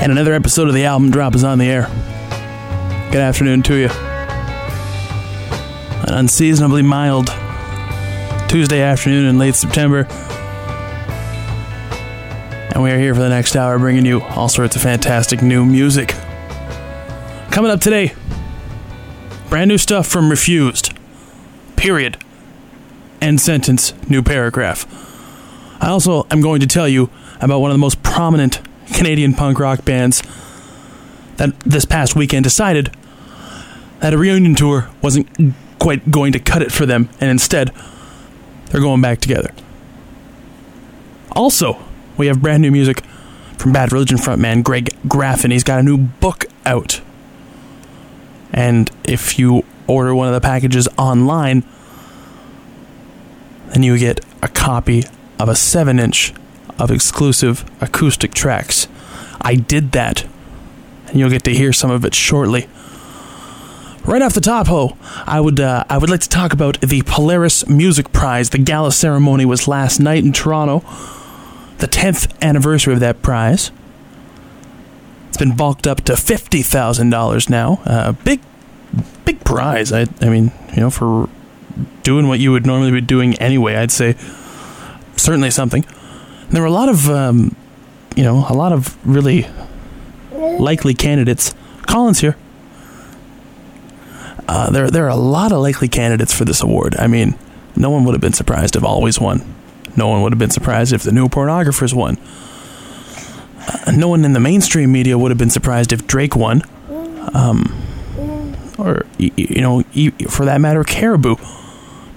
And another episode of the album drop is on the air. Good afternoon to you. An unseasonably mild Tuesday afternoon in late September. And we are here for the next hour bringing you all sorts of fantastic new music. Coming up today, brand new stuff from Refused. Period. End sentence, new paragraph. I also am going to tell you about one of the most prominent Canadian punk rock bands that this past weekend decided that a reunion tour wasn't quite going to cut it for them, and instead, they're going back together. Also, we have brand new music from Bad Religion frontman Greg Graffin. He's got a new book out. And if you order one of the packages online, then you get a copy of a 7 inch of exclusive acoustic tracks. I did that, and you'll get to hear some of it shortly. Right off the top, ho, I would uh, I would like to talk about the Polaris Music Prize. The gala ceremony was last night in Toronto, the 10th anniversary of that prize. It's been bulked up to fifty thousand dollars now. Uh, big, big prize. I I mean, you know, for doing what you would normally be doing anyway, I'd say certainly something. There were a lot of, um, you know, a lot of really likely candidates. Collins here. Uh, there, there are a lot of likely candidates for this award. I mean, no one would have been surprised if Alvvays won. No one would have been surprised if the New Pornographers won. Uh, no one in the mainstream media would have been surprised if Drake won. Um, or, you know, for that matter, Caribou.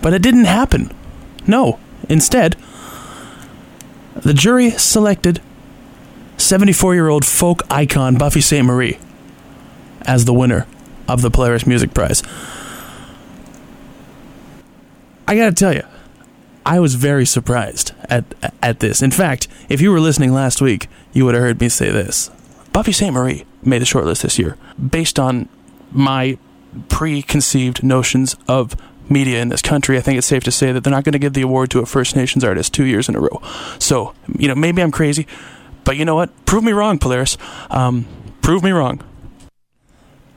But it didn't happen. No. Instead, the jury selected 74 year old folk icon Buffy Sainte-Marie as the winner of the Polaris Music Prize. I gotta tell you, I was very surprised at at this. In fact, if you were listening last week, you would have heard me say this. Buffy Sainte-Marie made the shortlist this year based on my preconceived notions of media in this country. I think it's safe to say that they're not going to give the award to a First Nations artist two years in a row. So, you know, maybe I'm crazy, but you know what? Prove me wrong, Polaris. Um, prove me wrong.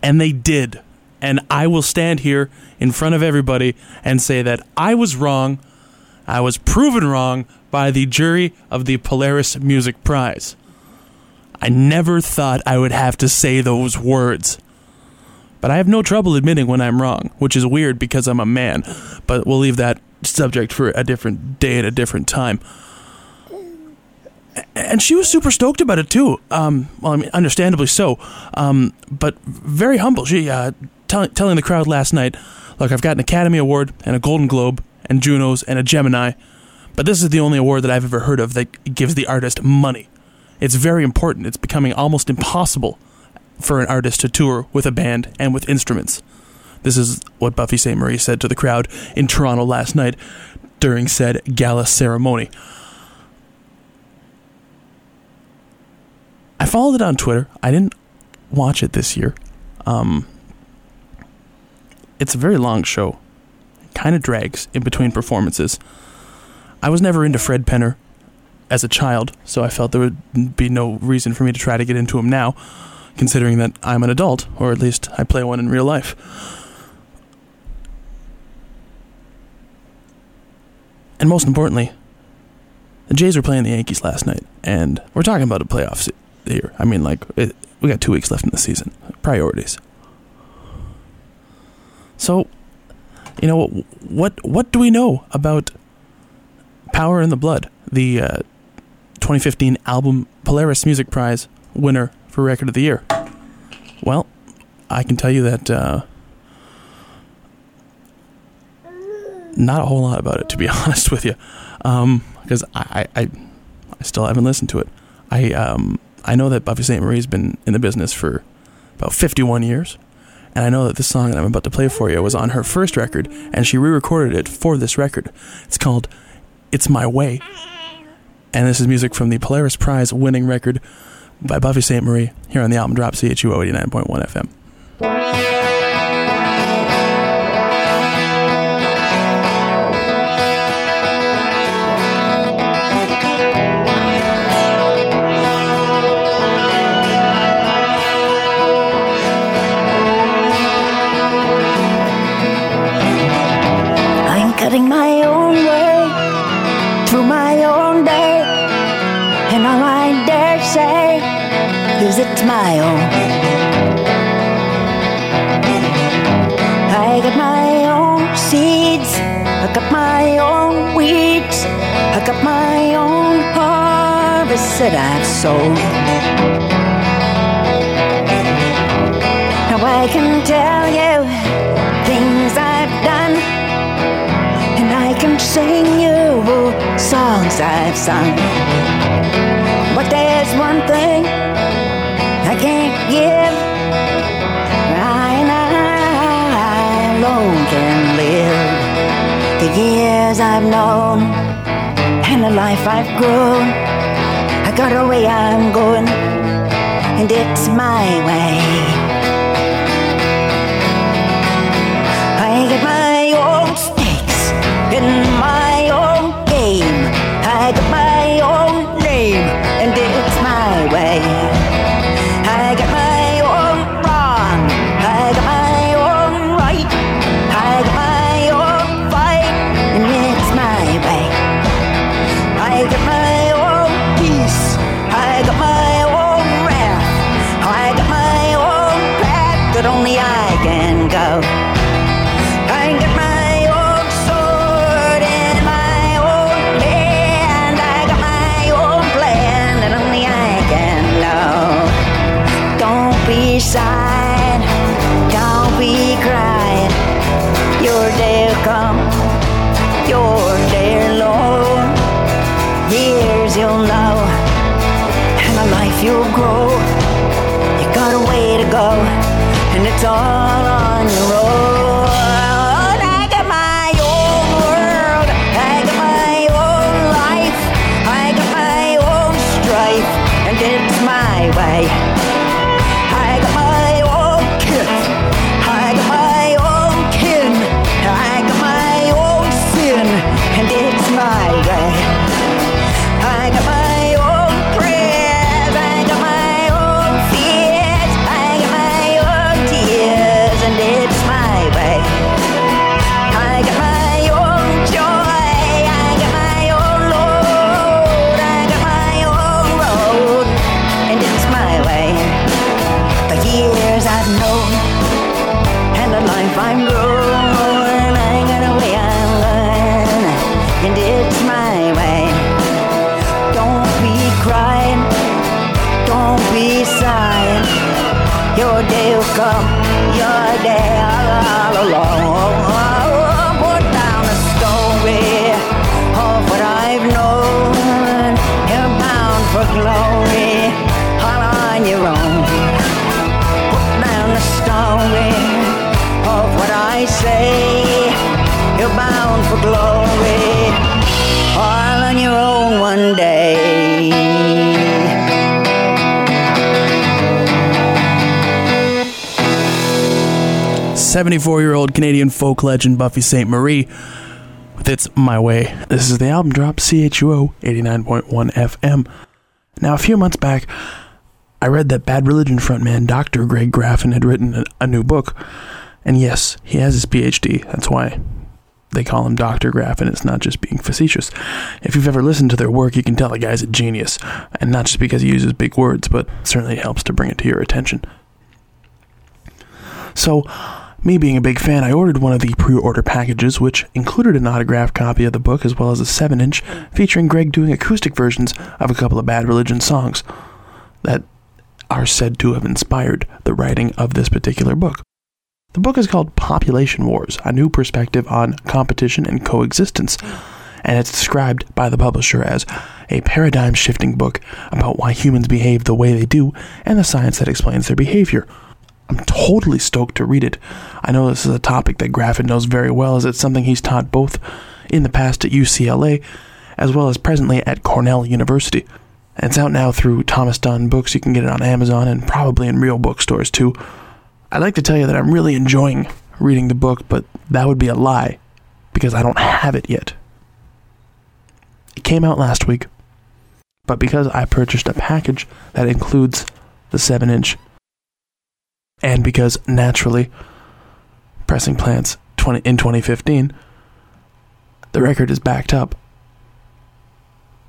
And they did. And I will stand here in front of everybody and say that I was wrong. I was proven wrong by the jury of the Polaris Music Prize. I never thought I would have to say those words. But I have no trouble admitting when I'm wrong, which is weird because I'm a man. But we'll leave that subject for a different day at a different time. And she was super stoked about it too. Um, well, I mean, understandably so. Um, but very humble. She uh, tell- telling the crowd last night, "Look, I've got an Academy Award and a Golden Globe and Junos and a Gemini, but this is the only award that I've ever heard of that gives the artist money. It's very important. It's becoming almost impossible for an artist to tour with a band and with instruments. This is what Buffy Sainte-Marie said to the crowd in Toronto last night during said gala ceremony. I followed it on Twitter. I didn't watch it this year. Um, it's a very long show. Kind of drags in between performances. I was never into Fred Penner as a child, so I felt there would be no reason for me to try to get into him now, considering that I'm an adult, or at least I play one in real life. And most importantly, the Jays were playing the Yankees last night, and we're talking about a playoff here. I mean, like, it, we got two weeks left in the season. Priorities. So, you know, what what do we know about Power in the Blood, the uh, 2015 album Polaris Music Prize winner for Record of the Year? Well, I can tell you that uh, not a whole lot about it, to be honest with you, because I, I I still haven't listened to it. I um I know that Buffy Sainte-Marie's been in the business for about 51 years. And I know that this song that I'm about to play for you was on her first record, and she re recorded it for this record. It's called It's My Way. And this is music from the Polaris Prize winning record by Buffy Sainte-Marie here on the album drop CHUO 89.1 FM. That I've sown. Now I can tell you things I've done. And I can sing you songs I've sung. But there's one thing I can't give. I and I alone can live. The years I've known and the life I've grown. Got a way I'm going, and it's my way. I get my own stakes in my be don't be crying. Your day will come, your day alone. Years you'll know, and a life you'll grow. You got a way to go, and it's all come, your day all along. Oh, put down story of what I've known. You're bound for glory, on your own. Put down story of what I say. You're bound for glory, 74 year old Canadian folk legend Buffy Sainte-Marie with its My Way. This is the album drop CHUO 89.1 FM. Now, a few months back, I read that Bad Religion frontman Dr. Greg Graffin had written a, new book. And yes, he has his PhD. That's why they call him Dr. Graffin. It's not just being facetious. If you've ever listened to their work, you can tell the guy's a genius. And not just because he uses big words, but certainly helps to bring it to your attention. So, me being a big fan, I ordered one of the pre order packages, which included an autographed copy of the book as well as a 7 inch featuring Greg doing acoustic versions of a couple of Bad Religion songs that are said to have inspired the writing of this particular book. The book is called Population Wars A New Perspective on Competition and Coexistence. and it's described by the publisher as a paradigm shifting book about why humans behave the way they do and the science that explains their behavior. I'm totally stoked to read it. I know this is a topic that Graffin knows very well, as it's something he's taught both in the past at UCLA as well as presently at Cornell University. And it's out now through Thomas Dunne Books. You can get it on Amazon and probably in real bookstores too. I'd like to tell you that I'm really enjoying reading the book, but that would be a lie because I don't have it yet. It came out last week, but because I purchased a package that includes the 7 inch, and because naturally, pressing plants 20, in 2015, the record is backed up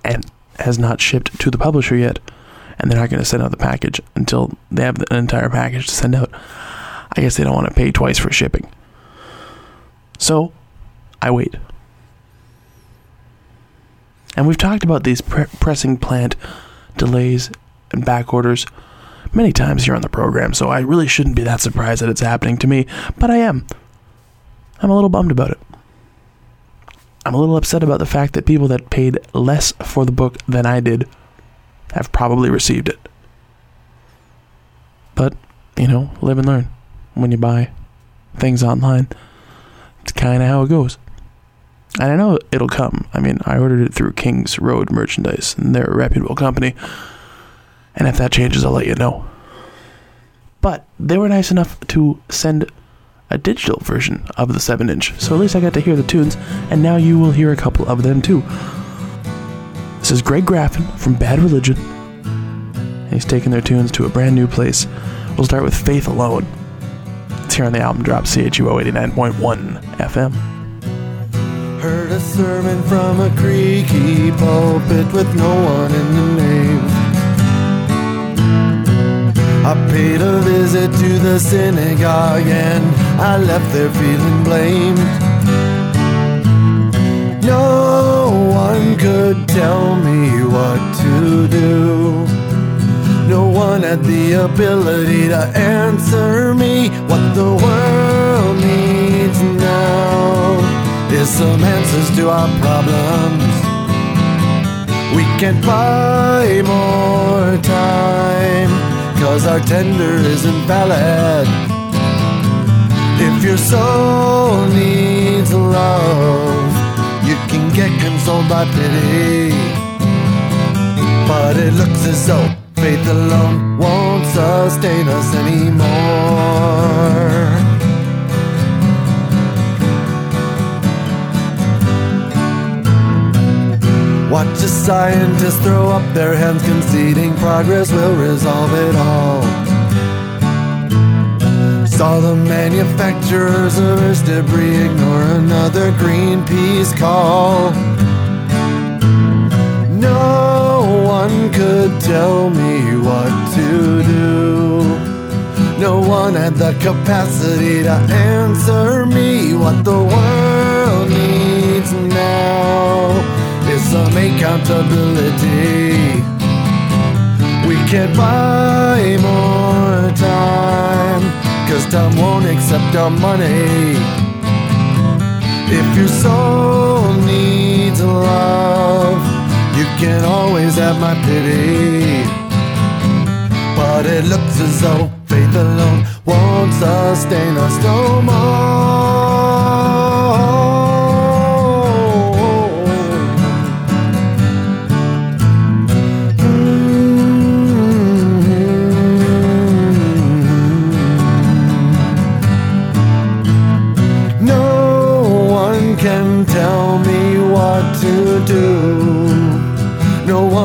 and has not shipped to the publisher yet, and they're not going to send out the package until they have an entire package to send out. I guess they don't want to pay twice for shipping. So, I wait. And we've talked about these pre- pressing plant delays and back orders many times here on the program, so I really shouldn't be that surprised that it's happening to me, but I am. I'm a little bummed about it. I'm a little upset about the fact that people that paid less for the book than I did have probably received it. But, you know, live and learn. When you buy things online, it's kind of how it goes. And I know it'll come. I mean, I ordered it through King's Road Merchandise, and they're a reputable company. And if that changes, I'll let you know. But they were nice enough to send a digital version of the 7 inch, so at least I got to hear the tunes, and now you will hear a couple of them too. This is Greg Graffin from Bad Religion. He's taking their tunes to a brand new place. We'll start with Faith Alone. It's here on the album drop CHUO 89.1 FM. Heard a sermon from a creaky pulpit with no one in the name. I paid a visit to the synagogue and I left there feeling blamed. No one could tell me what to do. No one had the ability to answer me what the world needs now is some answers to our problems. We can't buy more time, cause our tender isn't valid. If your soul needs love, you can get consoled by pity. But it looks as though faith alone won't sustain us anymore. Watch a scientist throw up their hands, conceding progress will resolve it all. Saw the manufacturers of Earth's debris ignore another Greenpeace call. No one could tell me what to do. No one had the capacity to answer me what the world needs some accountability. We can't buy more time, cause time won't accept our money. If your soul needs love, you can always have my pity. But it looks as though faith alone won't sustain us no more.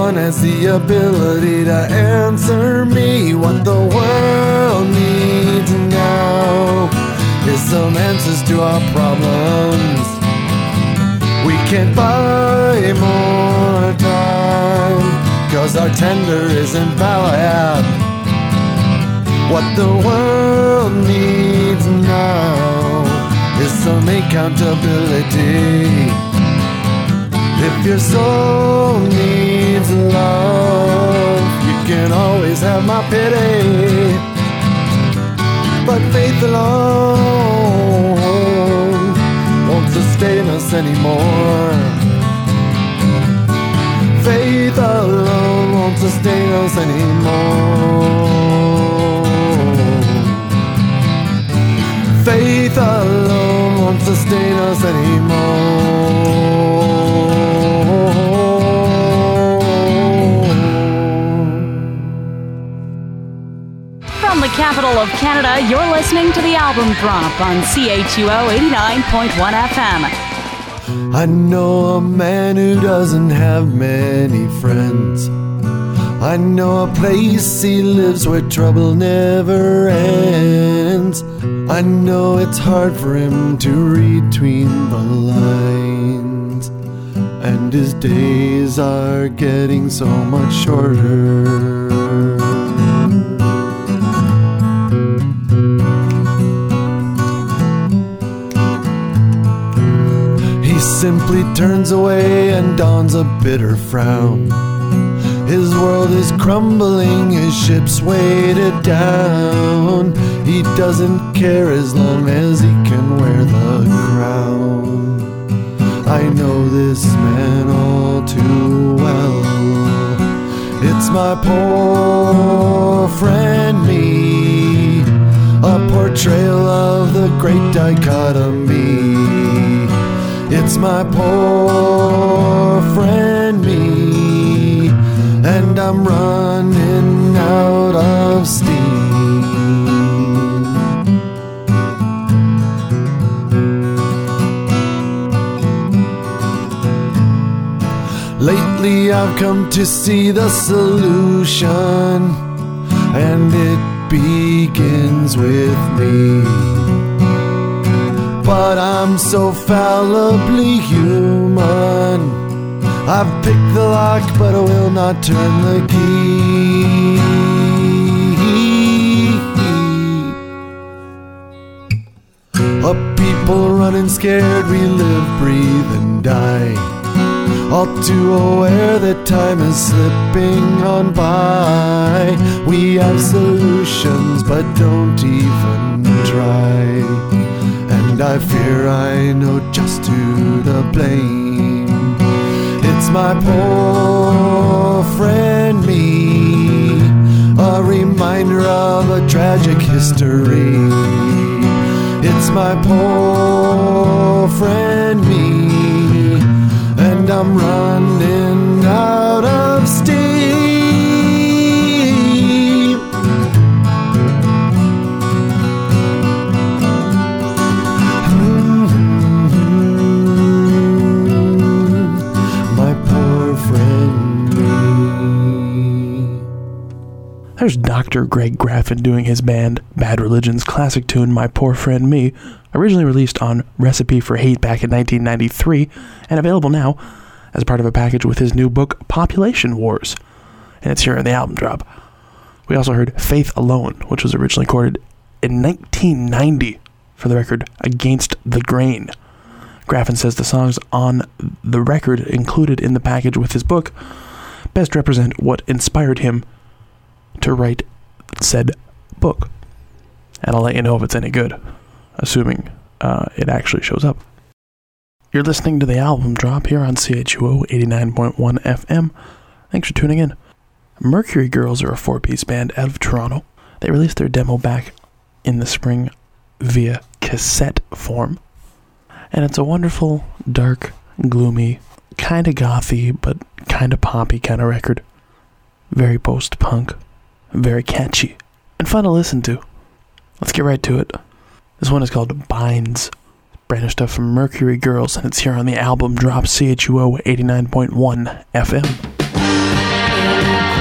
One has the ability to answer me what the world needs now is some answers to our problems. We can't buy more time, cause our tender isn't valid. What the world needs now is some accountability. If your soul needs love. You can always have my pity, but faith alone won't sustain us anymore. Faith alone won't sustain us anymore. Faith alone won't sustain us anymore. Capital of Canada, you're listening to the album drop on CHUO 89.1 FM. I know a man who doesn't have many friends. I know a place he lives where trouble never ends. I know it's hard for him to read between the lines. And his days are getting so much shorter. Simply turns away and dons a bitter frown. His world is crumbling, his ship's weighted down. He doesn't care as long as he can wear the crown. I know this man all too well. It's my poor friend me, a portrayal of the great dichotomy. It's my poor friend me, and I'm running out of steam. Lately, I've come to see the solution, and it begins with me. But I'm so fallibly human. I've picked the lock, but I will not turn the key. A people running scared, we live, breathe, and die. All too aware that time is slipping on by. We have solutions, but don't even try. I fear I know just who to blame. It's my poor friend me, a reminder of a tragic history. It's my poor friend me, and I'm running out of steam. There's Dr. Greg Graffin doing his band Bad Religion's classic tune My Poor Friend Me, originally released on Recipe for Hate back in 1993 and available now as part of a package with his new book Population Wars. And it's here in the album drop. We also heard Faith Alone, which was originally recorded in 1990 for the record Against the Grain. Graffin says the songs on the record included in the package with his book best represent what inspired him to write said book. And I'll let you know if it's any good, assuming uh, it actually shows up. You're listening to the album drop here on CHUO 89.1 FM. Thanks for tuning in. Mercury Girls are a four piece band out of Toronto. They released their demo back in the spring via cassette form. And it's a wonderful, dark, gloomy, kind of gothy, but kind of poppy kind of record. Very post punk, very catchy, and fun to listen to. Let's get right to it. This one is called Binds. Brand new stuff from Mercury Girls, and it's here on the album drop CHUO 89.1 FM.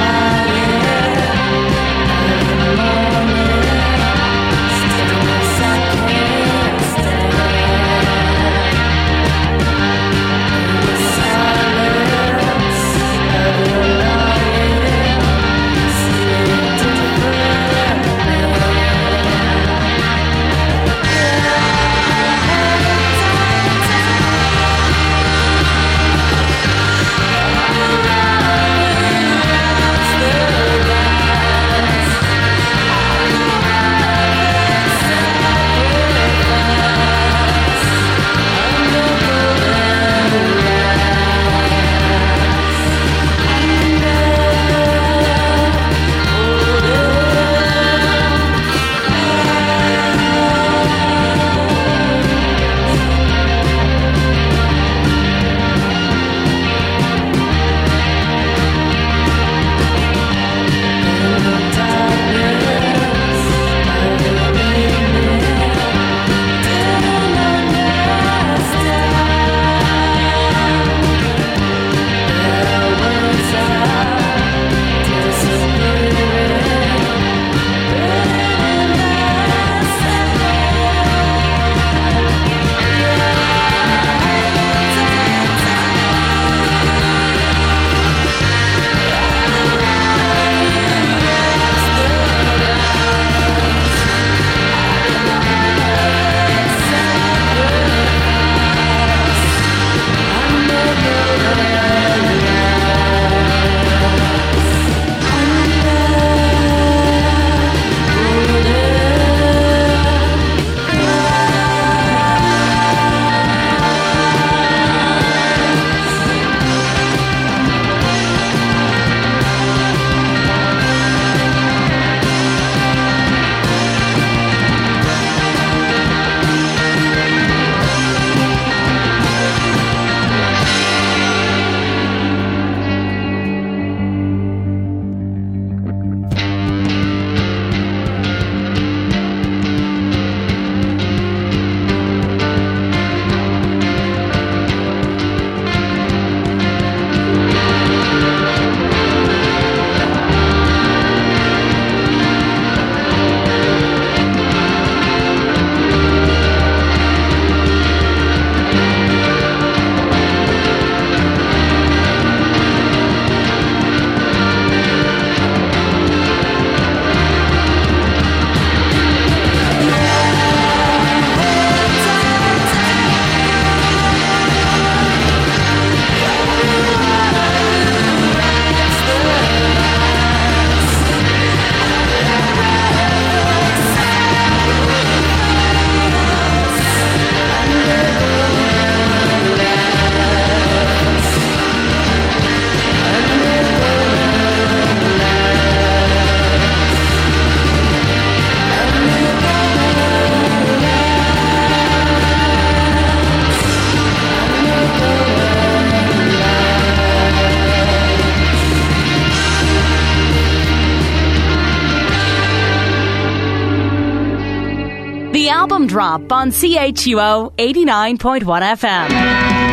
On CHUO 89.1 FM.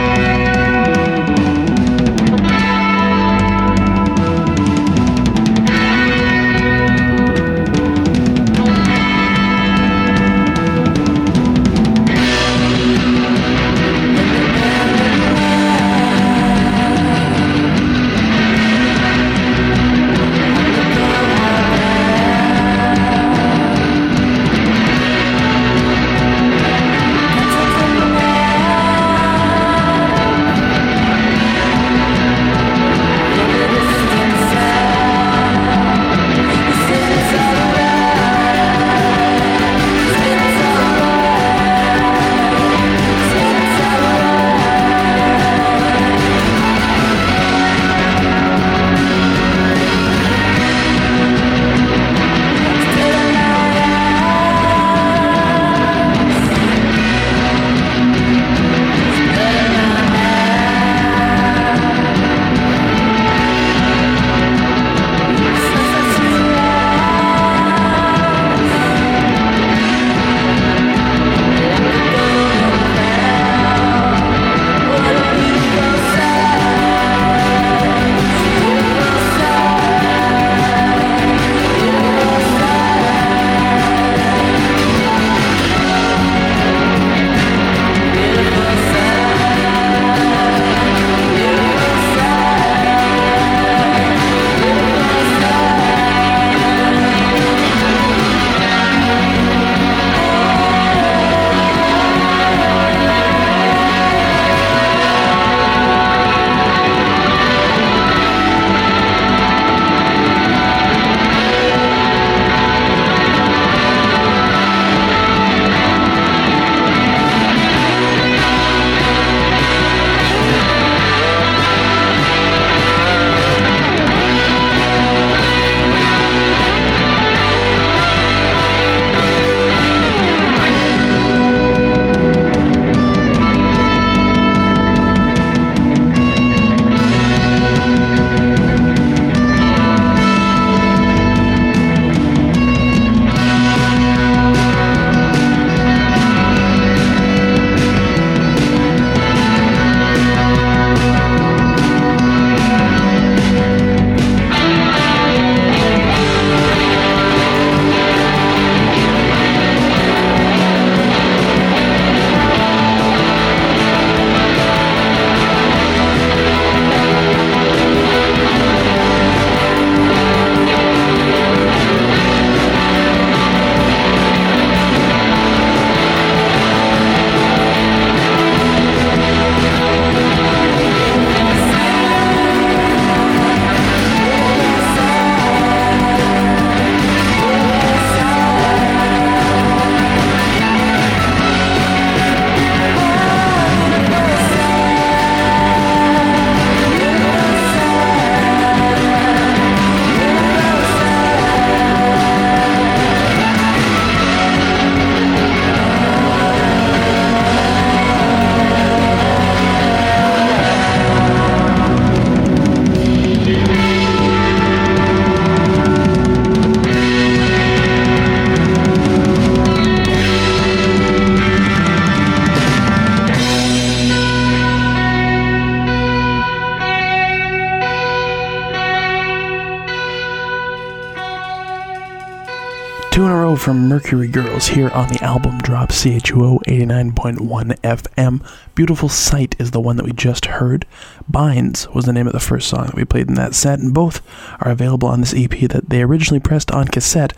Mercury Girls here on the album drop CHUO 89.1 FM. Beautiful Sight is the one that we just heard. Binds was the name of the first song that we played in that set, and both are available on this EP that they originally pressed on cassette,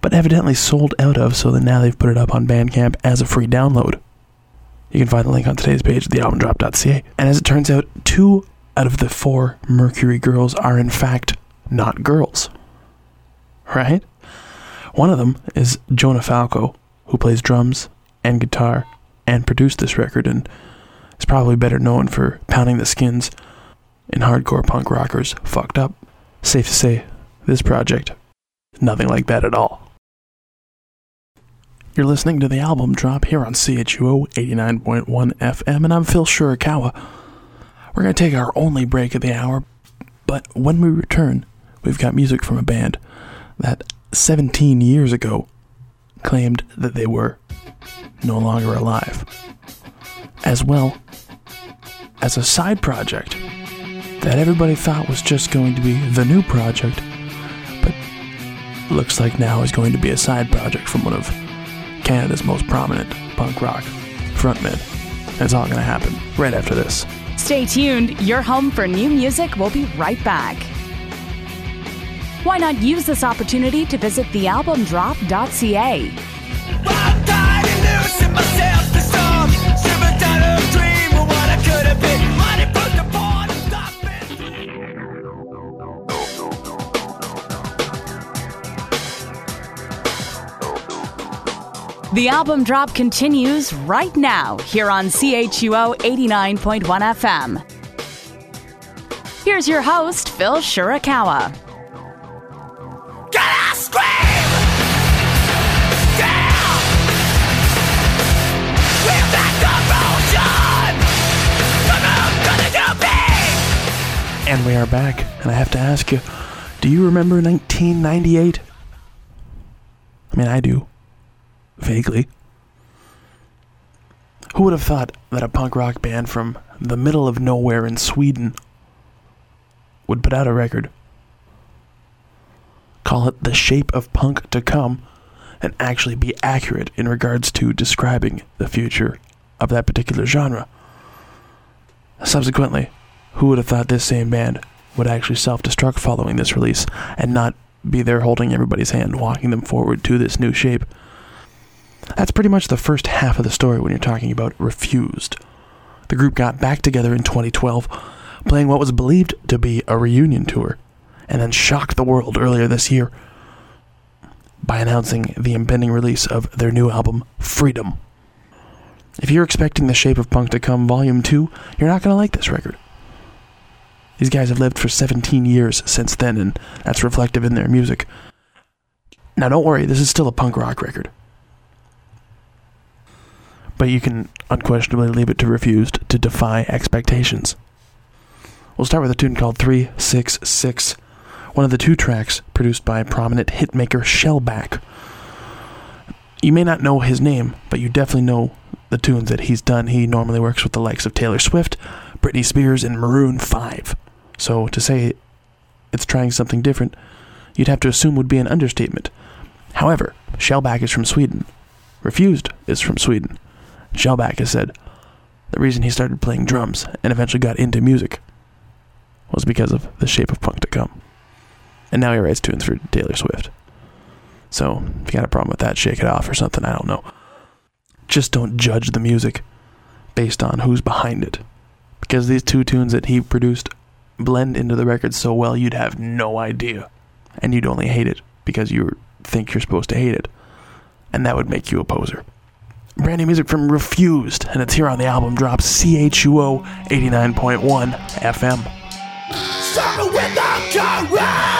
but evidently sold out of, so that now they've put it up on Bandcamp as a free download. You can find the link on today's page at thealbumdrop.ca. And as it turns out, two out of the four Mercury Girls are in fact not girls. Right? One of them is Jonah Falco, who plays drums and guitar and produced this record and is probably better known for pounding the skins in hardcore punk rockers fucked up. Safe to say, this project, nothing like that at all. You're listening to the album drop here on CHUO 89.1 FM, and I'm Phil Shirakawa. We're going to take our only break of the hour, but when we return, we've got music from a band that 17 years ago claimed that they were no longer alive, as well as a side project that everybody thought was just going to be the new project, but looks like now is going to be a side project from one of Canada's most prominent punk rock frontmen. It's all going to happen right after this. Stay tuned. Your home for new music We'll be right back. Why not use this opportunity to visit thealbumdrop.ca? The album drop continues right now here on CHUO 89.1 FM. Here's your host, Phil Shirakawa. And we are back, and I have to ask you do you remember 1998? I mean, I do. Vaguely. Who would have thought that a punk rock band from the middle of nowhere in Sweden would put out a record? Call it The Shape of Punk to Come and actually be accurate in regards to describing the future of that particular genre. Subsequently, who would have thought this same band would actually self destruct following this release and not be there holding everybody's hand, walking them forward to this new shape? That's pretty much the first half of the story when you're talking about Refused. The group got back together in 2012, playing what was believed to be a reunion tour, and then shocked the world earlier this year by announcing the impending release of their new album, Freedom. If you're expecting The Shape of Punk to come Volume 2, you're not going to like this record. These guys have lived for 17 years since then, and that's reflective in their music. Now, don't worry, this is still a punk rock record but you can unquestionably leave it to Refused to defy expectations. We'll start with a tune called 366, one of the two tracks produced by prominent hitmaker Shellback. You may not know his name, but you definitely know the tunes that he's done. He normally works with the likes of Taylor Swift, Britney Spears, and Maroon 5. So to say it's trying something different, you'd have to assume would be an understatement. However, Shellback is from Sweden. Refused is from Sweden. Shellback has said the reason he started playing drums and eventually got into music was because of the shape of punk to come. And now he writes tunes for Taylor Swift. So, if you got a problem with that, shake it off or something, I don't know. Just don't judge the music based on who's behind it. Because these two tunes that he produced blend into the record so well you'd have no idea. And you'd only hate it because you think you're supposed to hate it. And that would make you a poser brand new music from Refused, and it's here on the album drop CHUO 89.1 FM. With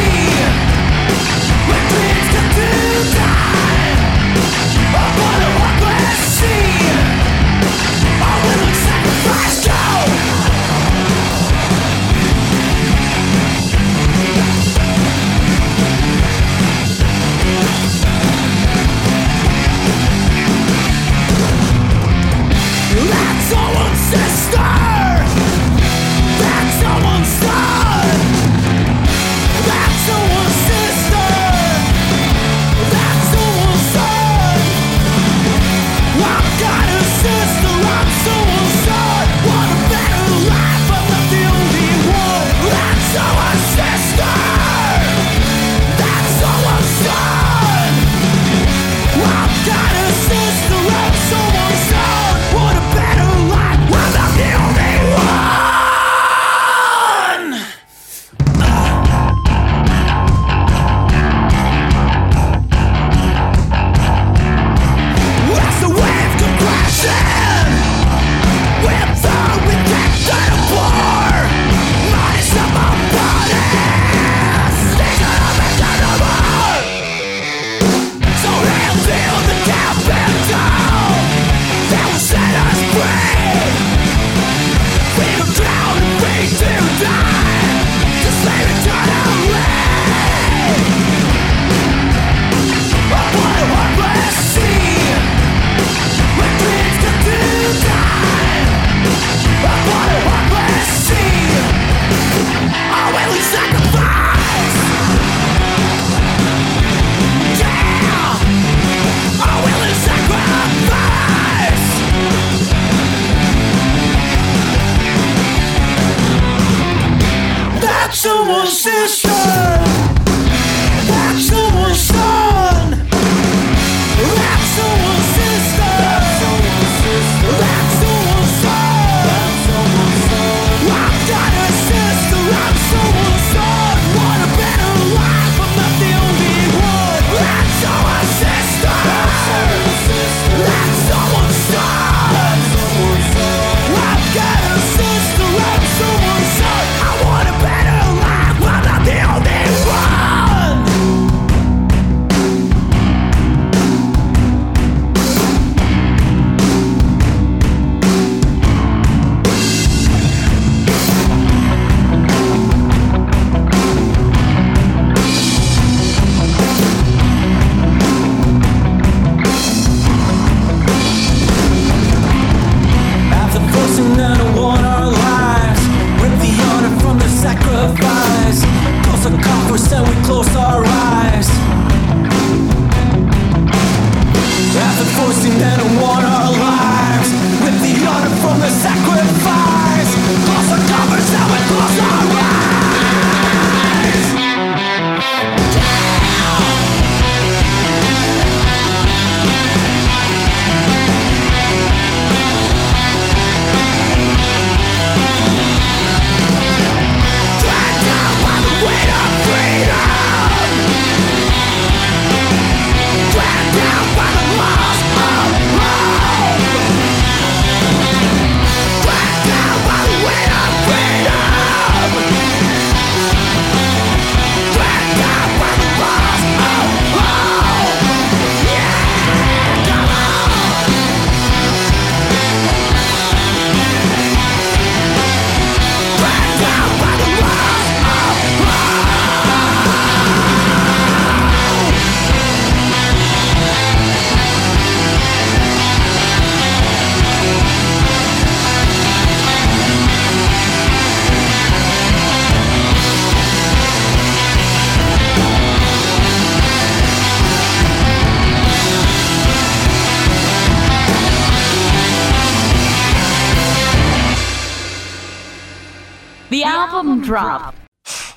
The album drop.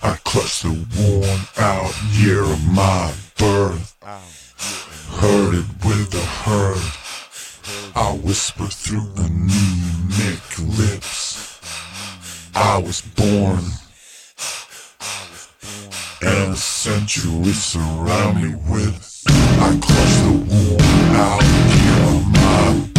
I clutched the worn out year of my birth. Herded with the herd. I whisper through anemic lips. I was born. And a century surround me with. I clutched the worn out year of my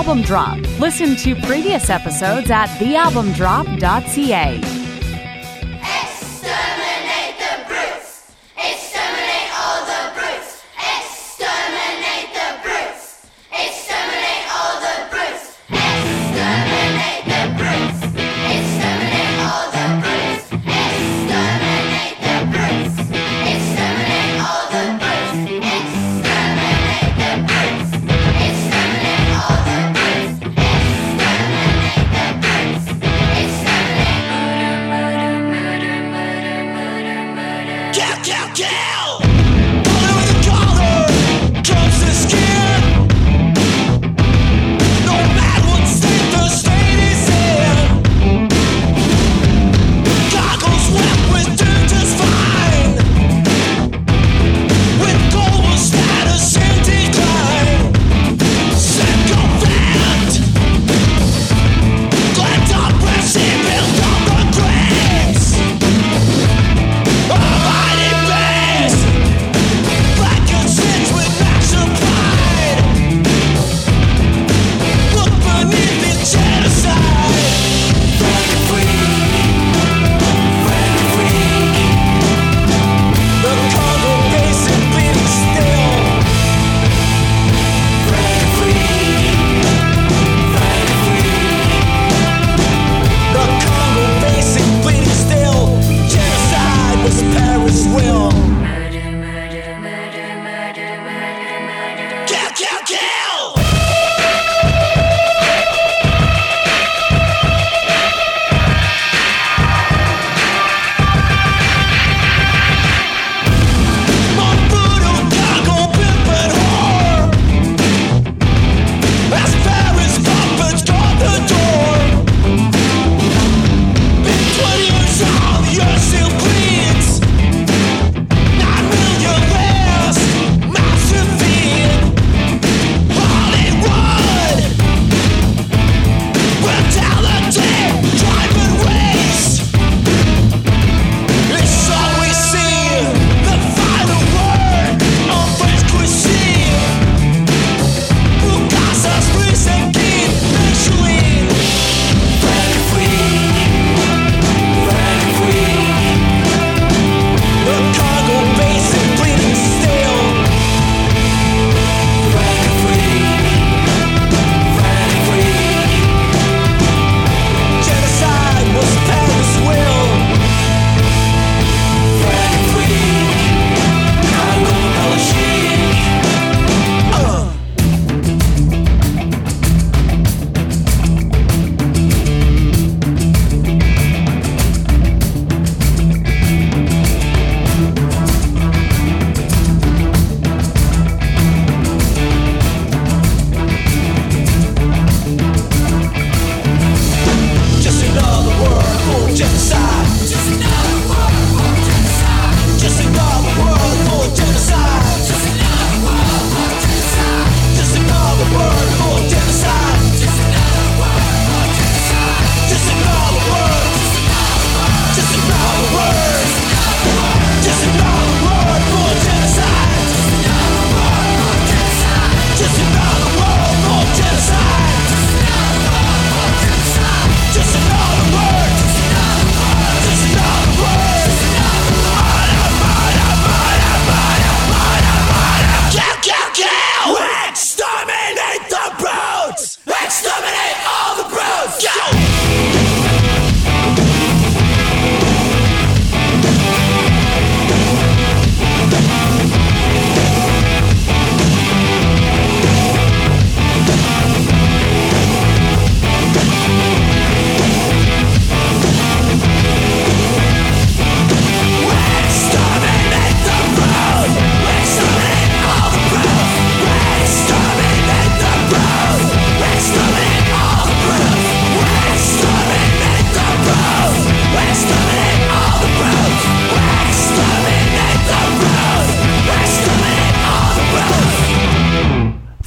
Album Drop. Listen to previous episodes at thealbumdrop.ca.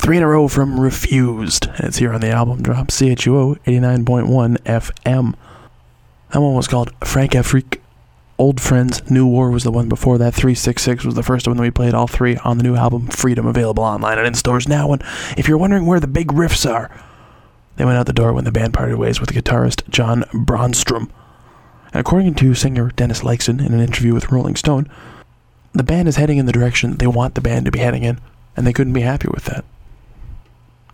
Three in a row from Refused. It's here on the album drop, CHUO 89.1 FM. That one was called Françafrique. Old Friends, New War was the one before that. 366 was the first one that we played, all three on the new album Freedom, available online and in stores now. And if you're wondering where the big riffs are, they went out the door when the band parted ways with guitarist Jon Brännström. And according to singer Dennis Lyxzén in an interview with Rolling Stone, the band is heading in the direction they want the band to be heading in, and they couldn't be happier with that.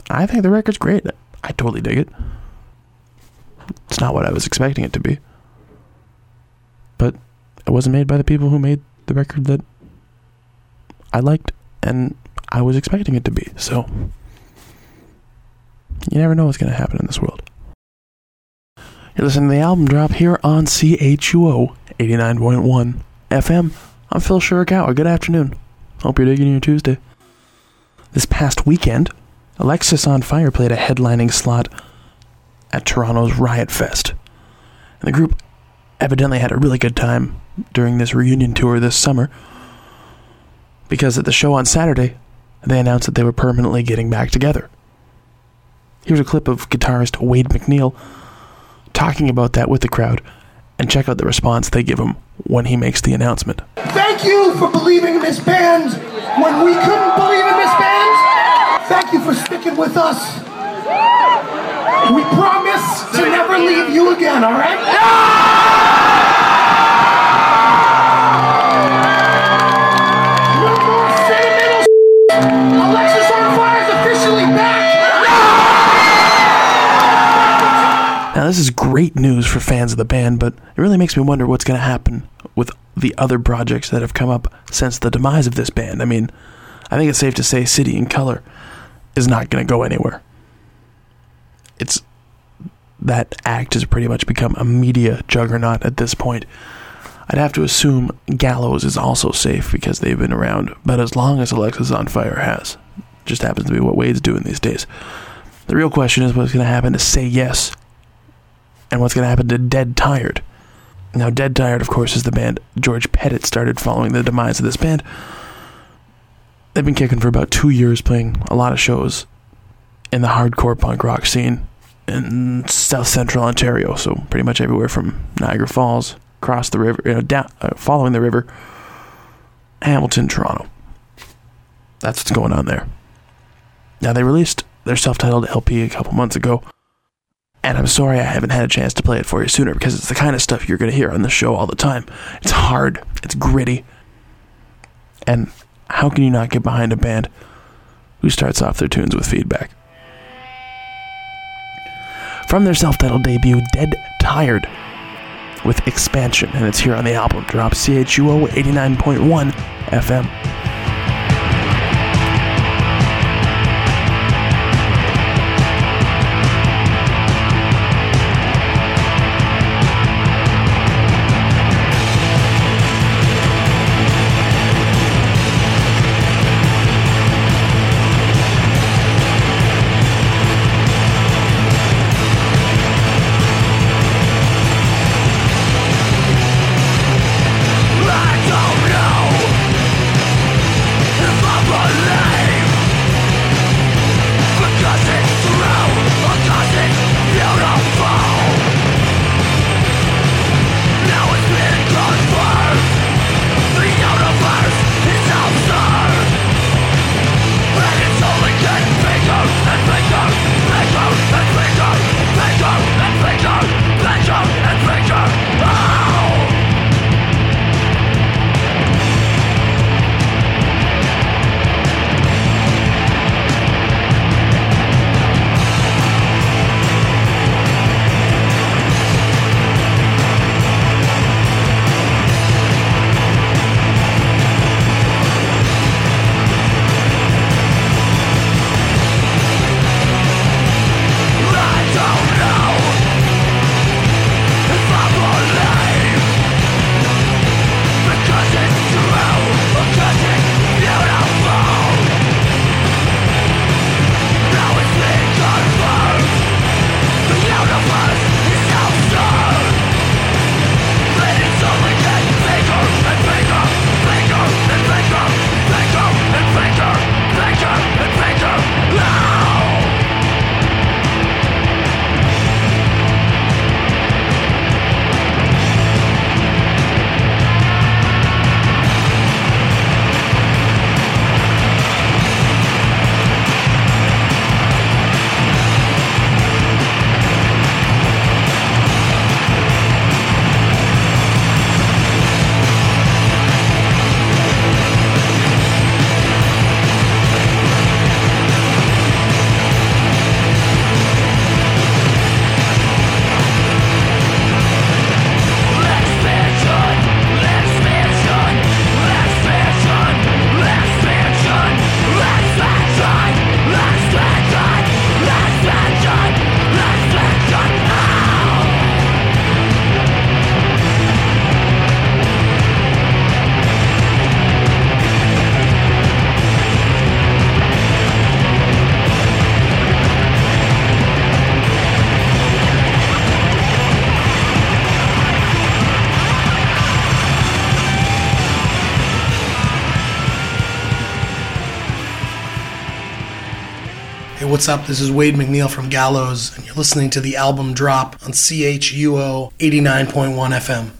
I think the record's great. I totally dig it. It's not what I was expecting it to be. But it wasn't made by the people who made the record that I liked and I was expecting it to be. So you never know what's going to happen in this world. You're listening to the album drop here on CHUO 89.1 FM. I'm Phil Shirakawa. Good afternoon. Hope you're digging your Tuesday. This past weekend, Alexisonfire played a headlining slot at Toronto's Riot Fest. And the group evidently had a really good time during this reunion tour this summer because at the show on Saturday, they announced that they were permanently getting back together. Here's a clip of guitarist Wade MacNeil talking about that with the crowd, and check out the response they give him when he makes the announcement. Thank you for believing in this band when we couldn't believe in this band. Thank you for sticking with us. We promise to never leave you again, all right? No more sentimental Alexisonfire is officially back. Now, this is great news for fans of the band, but it really makes me wonder what's going to happen with the other projects that have come up since the demise of this band. I mean, I think it's safe to say City and Colour is not going to go anywhere. It's that act has pretty much become a media juggernaut at this point. I'd have to assume Gallows is also safe because they've been around, but as long as Alexisonfire has, just happens to be what Wade's doing these days. The real question is what's going to happen to Say Yes and what's going to happen to Dead Tired. Now, Dead Tired, of course, is the band George Pettit started following the demise of this band. They've been kicking for about two years, playing a lot of shows in the hardcore punk rock scene in South Central Ontario, so pretty much everywhere from Niagara Falls, across the river, you know, down, uh, following the river, Hamilton, Toronto. That's what's going on there. Now, they released their self titled LP a couple months ago. And I'm sorry I haven't had a chance to play it for you sooner because it's the kind of stuff you're going to hear on the show all the time. It's hard, it's gritty. And how can you not get behind a band who starts off their tunes with feedback? From their self titled debut, Dead Tired, with Expansion, and it's here on the album drop CHUO 89.1 FM. What's up? This is Wade MacNeil from Gallows, and you're listening to the album Drop on CHUO 89.1 FM.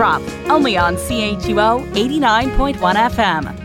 Drop only on CHUO 89.1 FM.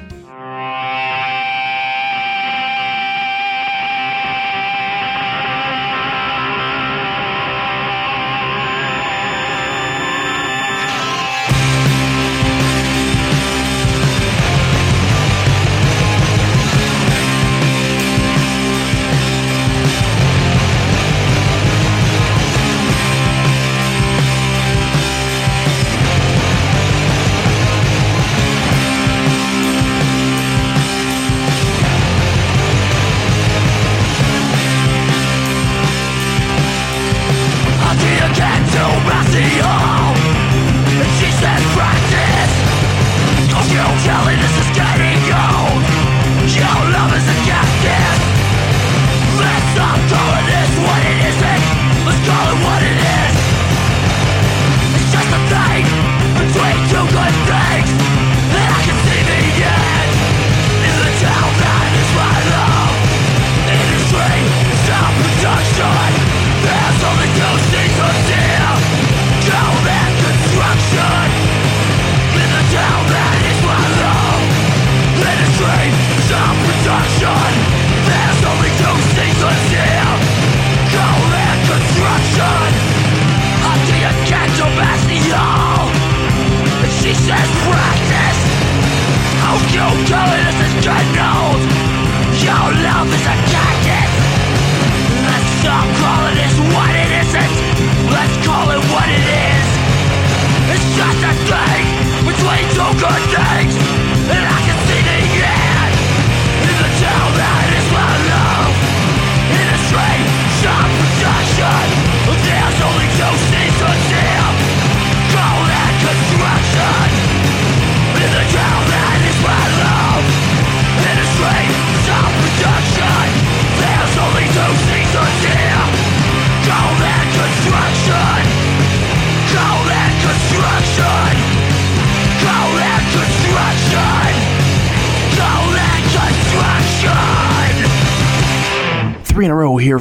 vicious practice How you call it is condoned Your love is a tactic! Let's stop calling it what it isn't! Let's call it what it is! It's just a thing between two good things! And I can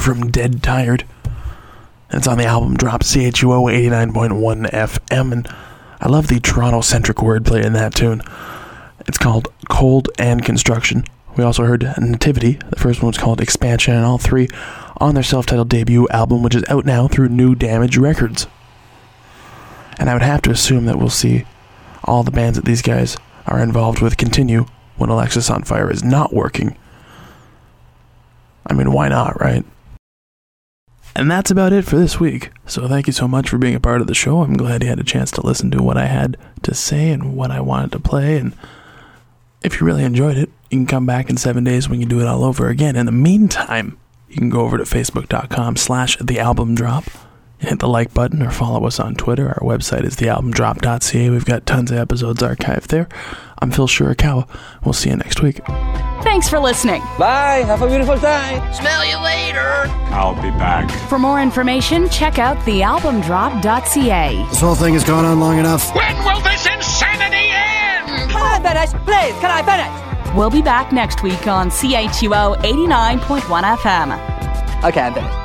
from Dead Tired. It's on the album drop CHUO 89.1 FM. And I love the Toronto centric wordplay in that tune. It's called Cold and Construction. We also heard Nativity. The first one was called Expansion, and all three on their self titled debut album, which is out now through New Damage Records. And I would have to assume that we'll see all the bands that these guys are involved with continue when Alexisonfire is not working. I mean, why not, right? And that's about it for this week. So thank you so much for being a part of the show. I'm glad you had a chance to listen to what I had to say and what I wanted to play. And if you really enjoyed it, you can come back in seven days when you do it all over again. In the meantime, you can go over to facebook.com slash the album drop hit the like button or follow us on Twitter. Our website is thealbumdrop.ca. We've got tons of episodes archived there. I'm Phil Shirakawa. We'll see you next week. Thanks for listening. Bye. Have a beautiful time. Smell you later. I'll be back. For more information, check out thealbumdrop.ca. This whole thing has gone on long enough. When will this insanity end? Can I finish? Please, can I finish? We'll be back next week on CHUO 89.1 FM. Okay, I'm finished.